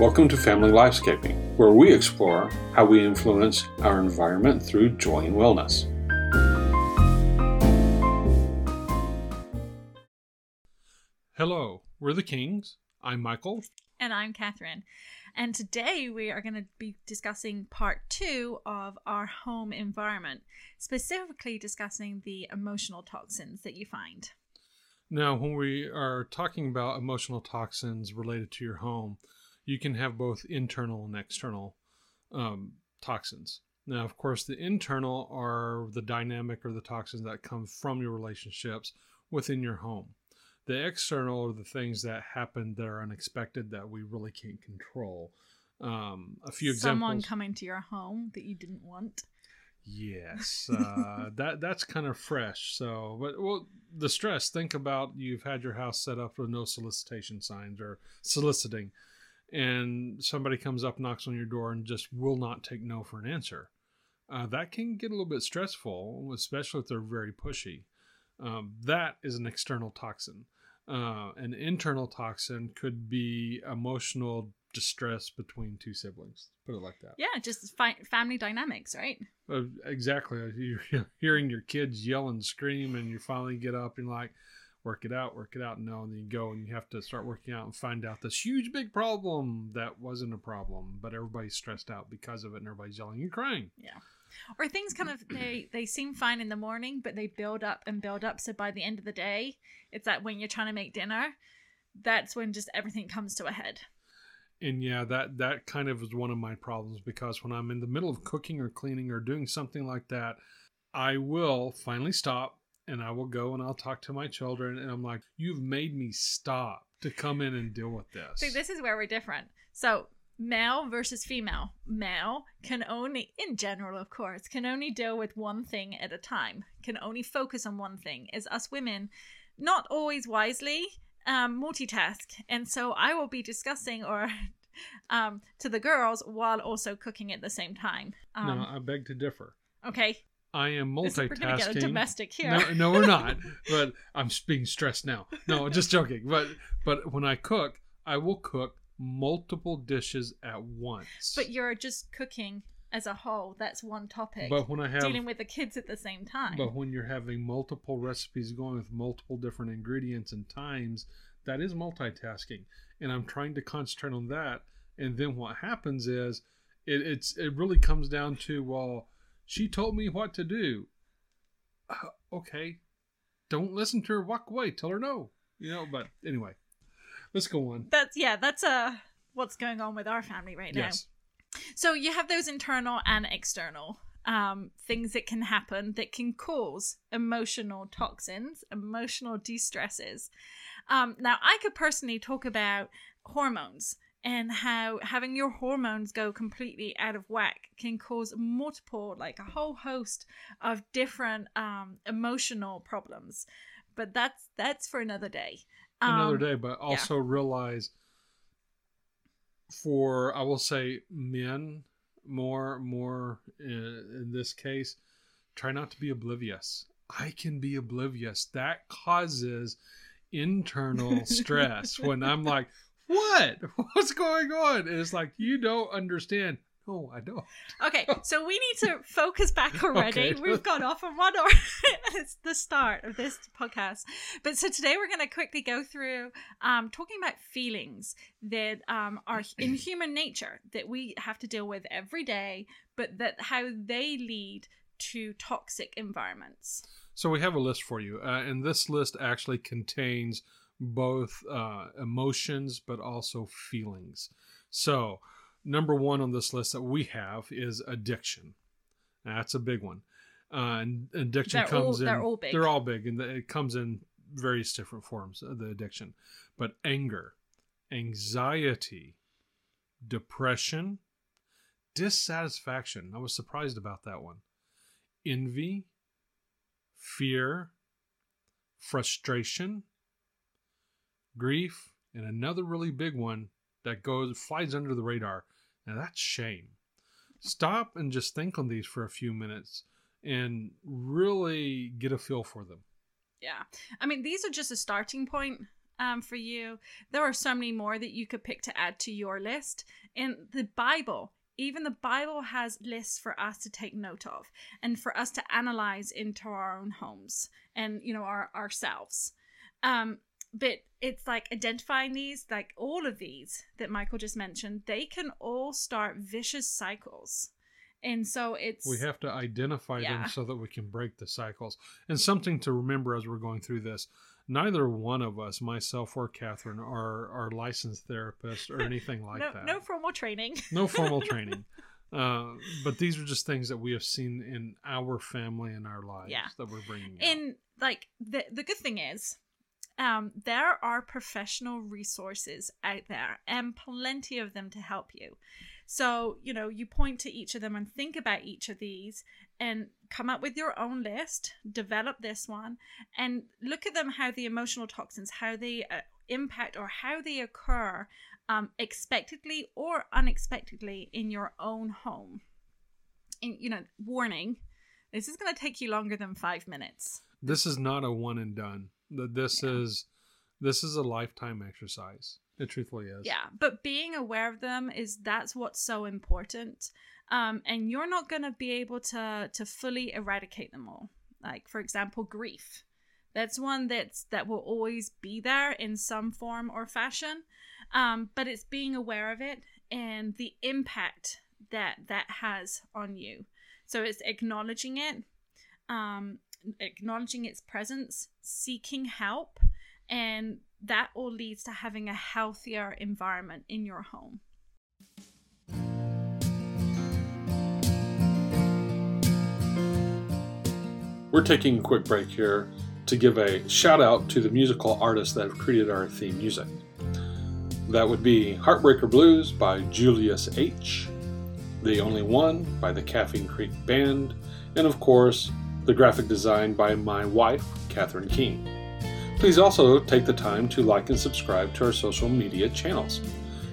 Welcome to Family Lifescaping, where we explore how we influence our environment through joy and wellness. Hello, we're the Kings. I'm Michael. And I'm Catherine. And today we are going to be discussing part two of our home environment, specifically discussing the emotional toxins that you find. Now, when we are talking about emotional toxins related to your home, you can have both internal and external um, toxins. Now, of course, the internal are the dynamic or the toxins that come from your relationships within your home. The external are the things that happen that are unexpected that we really can't control. Um, a few Someone examples. coming to your home that you didn't want. Yes, uh, that that's kind of fresh. So, but well, the stress. Think about you've had your house set up with no solicitation signs or soliciting, and somebody comes up, knocks on your door, and just will not take no for an answer. Uh, that can get a little bit stressful, especially if they're very pushy. Um, that is an external toxin. Uh, an internal toxin could be emotional distress between two siblings. Put it like that. Yeah, just fi- family dynamics, right? Uh, exactly. You're hearing your kids yell and scream, and you finally get up and like, work it out, work it out. No, and then you go and you have to start working out and find out this huge big problem that wasn't a problem, but everybody's stressed out because of it, and everybody's yelling and crying. Yeah. Or things kind of they they seem fine in the morning, but they build up and build up. So by the end of the day, it's that when you're trying to make dinner, that's when just everything comes to a head. And yeah, that that kind of is one of my problems because when I'm in the middle of cooking or cleaning or doing something like that, I will finally stop and I will go and I'll talk to my children and I'm like, "You've made me stop to come in and deal with this." See, this is where we're different. So male versus female. Male can only, in general, of course, can only deal with one thing at a time. Can only focus on one thing. Is us women, not always wisely, um, multitask, and so I will be discussing or um, to the girls while also cooking at the same time. Um, no, I beg to differ. Okay. I am multitasking. We're gonna get a domestic here. No, no, we're not. but I'm being stressed now. No, just joking. But but when I cook, I will cook multiple dishes at once. but you're just cooking as a whole. That's one topic. But when I have Dealing with the kids at the same time. But when you're having multiple recipes going with multiple different ingredients and times, that is multitasking. And I'm trying to concentrate on that. And then what happens is it, it's it really comes down to well, she told me what to do. Uh, okay, don't listen to her. Walk away. Tell her no. You know. But anyway, let's go on. that's yeah that's uh what's going on with our family right now Yes. so you have those internal and external um things that can happen that can cause emotional toxins emotional de-stresses um now i could personally talk about hormones and how having your hormones go completely out of whack can cause multiple like a whole host of different um emotional problems but that's that's for another day another Um, day, but also realize for I will say men more more in, in this case, try not to be oblivious. I can be oblivious. That causes internal stress when I'm like, "What? What's going on?" And it's like you don't understand. No, I don't. Okay, so we need to focus back already. Okay. We've gone off on one or it's the start of this podcast. But so today we're going to quickly go through um, talking about feelings that um, are in human nature that we have to deal with every day, but that how they lead to toxic environments. So we have a list for you, uh, and this list actually contains both uh, emotions but also feelings. So number one on this list that we have is addiction. That's a big one. Uh, and addiction They're all- comes in. they're all big. They're all big, and it comes in various different forms. uh, The addiction, but anger, anxiety, depression, dissatisfaction. I was surprised about that one. Envy, fear, frustration, grief, and another really big one that goes flies under the radar. Now that's shame. Stop and just think on these for a few minutes and really get a feel for them. Yeah. I mean, these are just a starting point. um, for you. There are so many more that you could pick to add to your list. And the Bible, even the Bible has lists for us to take note of and for us to analyze into our own homes and you know our ourselves. Um, but it's like identifying these, like all of these that Michael just mentioned, they can all start vicious cycles. And so it's we have to identify Yeah. them so that we can break the cycles. And something to remember as we're going through this: neither one of us, myself or Catherine, are are licensed therapists or anything like no, that. no formal training. no formal training. Uh, but these are just things that we have seen in our family and our lives Yeah. that we're bringing. in like the the good thing is um there are professional resources out there and plenty of them to help you. So you know you point to each of them and think about each of these and come up with your own list develop this one and look at them how the emotional toxins how they uh, impact or how they occur um, expectedly or unexpectedly in your own home. And you know warning this is going to take you longer than five minutes. This is not a one and done. Th- This Yeah. is this is a lifetime exercise. It truthfully is. Yeah, but being aware of them is that's what's so important. Um, and you're not going to be able to to fully eradicate them all. Like for example, grief. That's one that's that will always be there in some form or fashion. Um, but it's being aware of it and the impact that that has on you. So it's acknowledging it, um, acknowledging its presence, seeking help, and that all leads to having a healthier environment in your home. We're taking a quick break here to give a shout out to the musical artists that have created our theme music. That would be Heartbreaker Blues by Julius H., The Only One by the Caffeine Creek Band, and of course, the graphic design by my wife, Catherine King. Please also take the time to like and subscribe to our social media channels.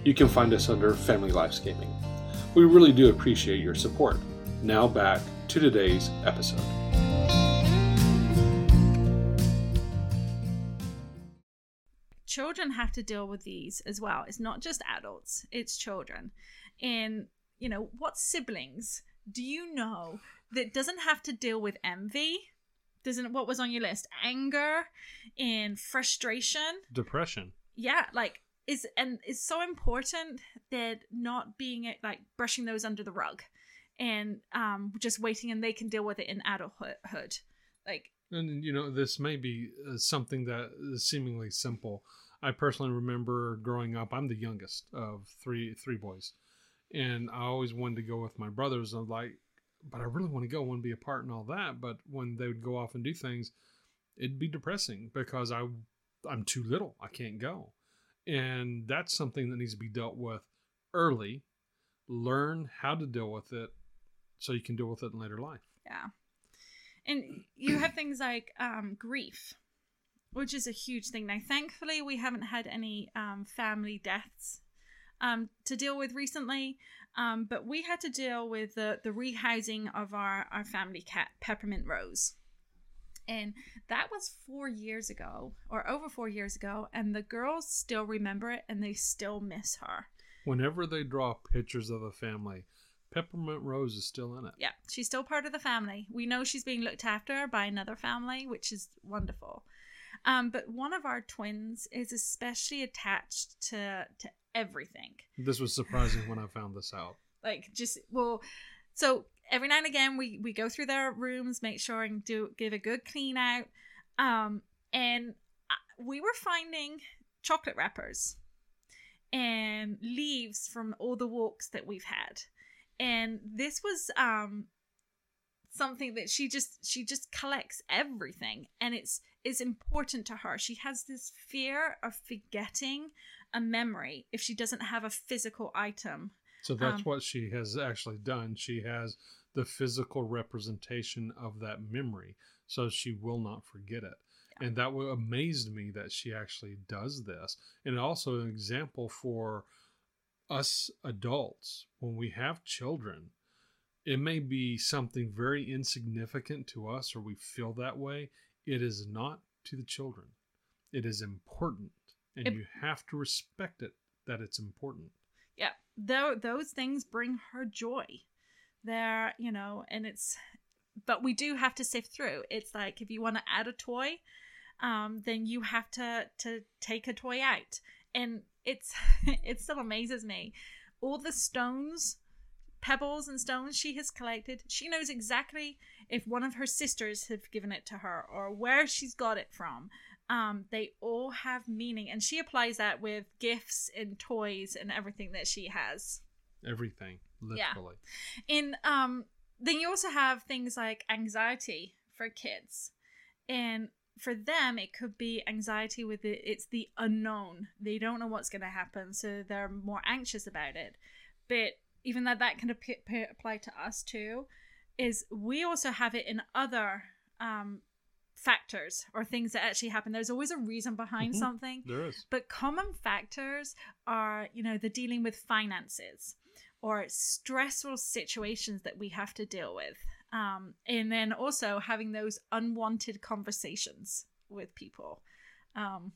You can find us under Family Lifescaping. We really do appreciate your support. Now back to today's episode. children have to deal with these as well. It's not just adults, it's children. And, you know, what siblings do you know that doesn't have to deal with envy? Doesn't what was on your list? Anger and frustration. Depression. Yeah, like is and it's so important that not being like brushing those under the rug and um just waiting and they can deal with it in adulthood. Like And you know, this may be uh, something that is seemingly simple. I personally remember growing up. I'm the youngest of three three boys, and I always wanted to go with my brothers. I'm like, but I really want to go, to be a part and all that. But when they would go off and do things, it'd be depressing because I I'm too little. I can't go, and that's something that needs to be dealt with early. Learn how to deal with it, so you can deal with it in later life. Yeah. And you have things like um, grief, which is a huge thing. Now, thankfully, we haven't had any um, family deaths um, to deal with recently, um, but we had to deal with the, the rehousing of our, our family cat, Peppermint Rose. And that was four years ago, or over four years ago, and the girls still remember it and they still miss her. Whenever they draw pictures of a family, Peppermint Rose is still in it. Yeah, she's still part of the family. We know she's being looked after by another family, which is wonderful. Um, but one of our twins is especially attached to to everything. This was surprising when I found this out. Like just well, so every now and again we we go through their rooms, make sure and do give a good clean out. Um, and we were finding chocolate wrappers and leaves from all the walks that we've had and this was um something that she just she just collects everything and it's is important to her she has this fear of forgetting a memory if she doesn't have a physical item So that's Um, what she has actually done. She has the physical representation of that memory, so she will not forget it. And that amazed me that she actually does this. And also an example for us adults when we have children. It may be something very insignificant to us or we feel that way. It is not to the children. It is important and It- you have to respect it that it's important. yeah though those things bring her joy they're you know and it's but we do have to sift through it's like if you want to add a toy um then you have to to take a toy out and it's it still amazes me all the stones pebbles and stones she has collected she knows exactly if one of her sisters have given it to her or where she's got it from. Um, they all have meaning and she applies that with gifts and toys and everything that she has. Everything, Yeah. literally. in um then you also have things like anxiety for kids. And for them it could be anxiety with it it's the unknown. They don't know what's going to happen so they're more anxious about it. But even though that can ap- ap- apply to us too is we also have it in other um factors or things that actually happen there's always a reason behind Mhm. something There is. but common factors are, you know, the dealing with finances or stressful situations that we have to deal with. Um, and then also having those unwanted conversations with people. Um,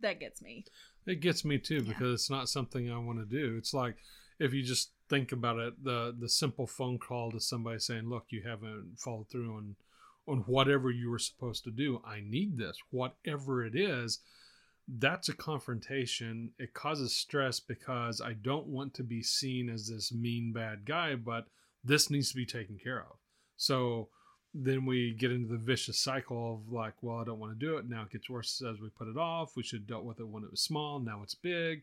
that gets me. It gets me too Yeah. because it's not something I want to do. It's like if you just think about it, the the simple phone call to somebody saying, "Look, you haven't followed through on on whatever you were supposed to do. I need this, whatever it is." That's a confrontation. It causes stress because I don't want to be seen as this mean bad guy, but this needs to be taken care of. So then we get into the vicious cycle of like, well, I don't want to do it. Now it gets worse as we put it off. We should have dealt with it when it was small. Now it's big.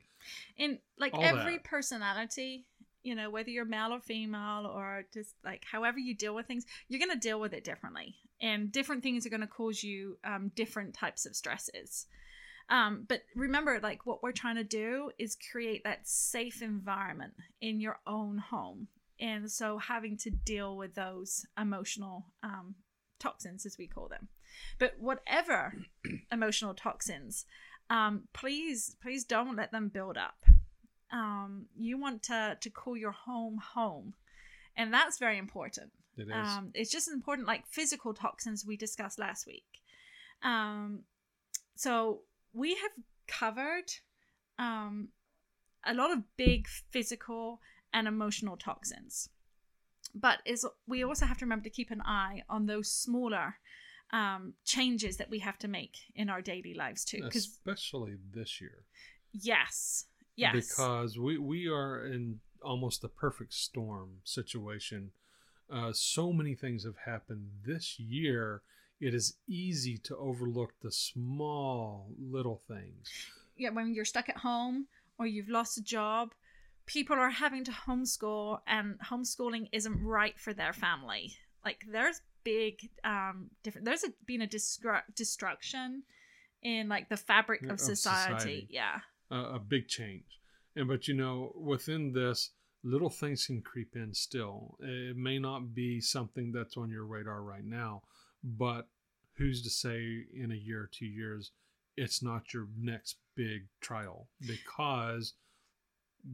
And like All every that. personality you know whether you're male or female or just like however you deal with things you're going to deal with it differently and different things are going to cause you um, different types of stresses um, but remember like what we're trying to do is create that safe environment in your own home and so having to deal with those emotional um, toxins as we call them. But whatever emotional toxins um, please please don't let them build up. Um, you want to to call your home home. And that's very important. It is. um, it's just important like physical toxins we discussed last week. Um, so we have covered um, a lot of big physical and emotional toxins but is we also have to remember to keep an eye on those smaller um, changes that we have to make in our daily lives too Especially this year. yes yes Because we, we are in almost the perfect storm situation. Uh, so many things have happened this year. It is easy to overlook the small little things. yeah, when you're stuck at home or you've lost a job, people are having to homeschool and homeschooling isn't right for their family. Like there's big um different there's a, been a destru- destruction in like the fabric of of society. society. Yeah. a, a big change. And but you know, within this, little things can creep in still. It may not be something that's on your radar right now, but who's to say in a year or two years it's not your next big trial because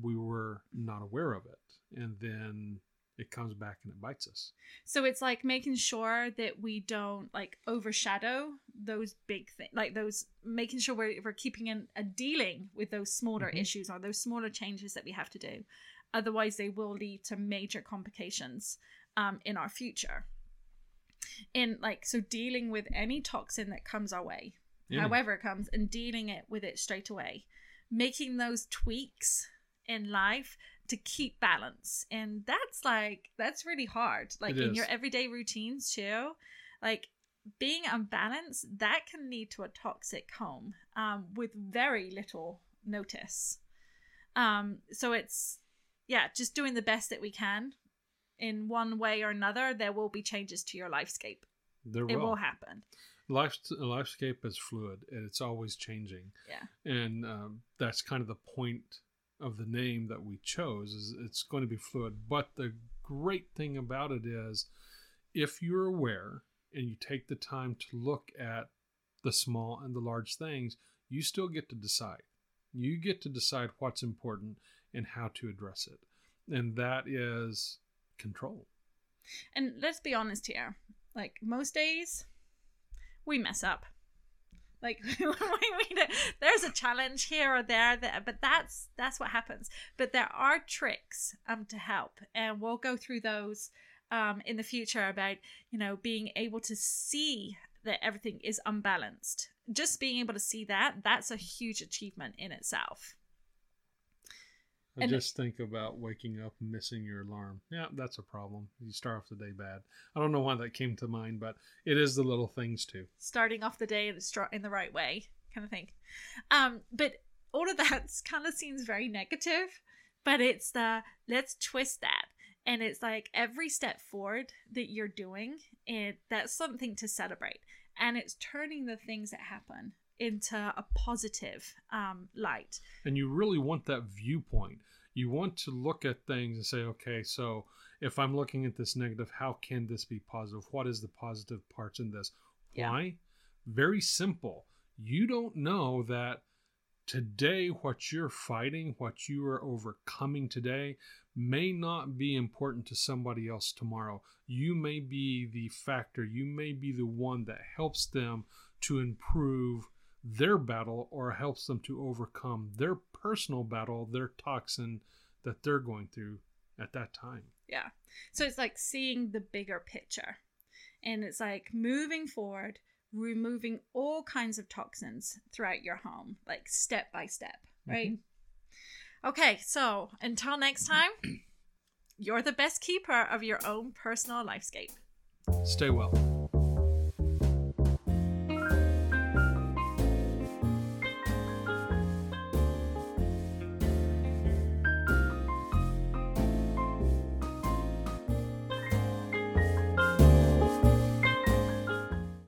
we were not aware of it. And then it comes back and it bites us. So it's like making sure that we don't like overshadow those big things, like those making sure we're, we're keeping in a dealing with those smaller Mhm. issues or those smaller changes that we have to do. Otherwise, they will lead to major complications um, in our future. In like so, dealing with any toxin that comes our way, Any- however it comes, and dealing it with it straight away, making those tweaks in life to keep balance. And that's like that's really hard like It in your everyday routines too. Like being unbalanced that can lead to a toxic home um, with very little notice. Um, so it's yeah just doing the best that we can. In one way or another there will be changes to your lifescape. There it will. will. happen. Life, lifescape is fluid and it's always changing. yeah. And um, that's kind of the point of the name that we chose is it's going to be fluid. But the great thing about it is if you're aware and you take the time to look at the small and the large things you still get to decide. You get to decide what's important and how to address it. And that is control. And let's be honest here. Like most days we mess up Like there's a challenge here or there, that, but that's that's what happens. But there are tricks um to help, and we'll go through those um in the future about you know being able to see that everything is unbalanced. Just being able to see that that's a huge achievement in itself. I And- just think about waking up and missing your alarm. Yeah, that's a problem. You start off the day bad. I don't know why that came to mind, but it is the little things too. starting off the day in the in the right way kind of thing um but all of that kind of seems very negative but it's the let's twist that and it's like every step forward that you're doing it that's something to celebrate and it's turning the things that happen into a positive um light And you really want that viewpoint. You want to look at things and say, okay, so if I'm looking at this negative, how can this be positive? What is the positive parts in this? Yeah. Why? Very simple. You don't know that today what you're fighting, what you are overcoming today, may not be important to somebody else tomorrow. You may be the factor, you may be the one that helps them to improve their battle or helps them to overcome their personal battle, their toxin that they're going through at that time. Yeah. So it's like seeing the bigger picture. And it's like moving forward, removing all kinds of toxins throughout your home, like step by step, right? Mm-hmm. Okay, so until next time, you're the best keeper of your own personal lifescape. Stay well.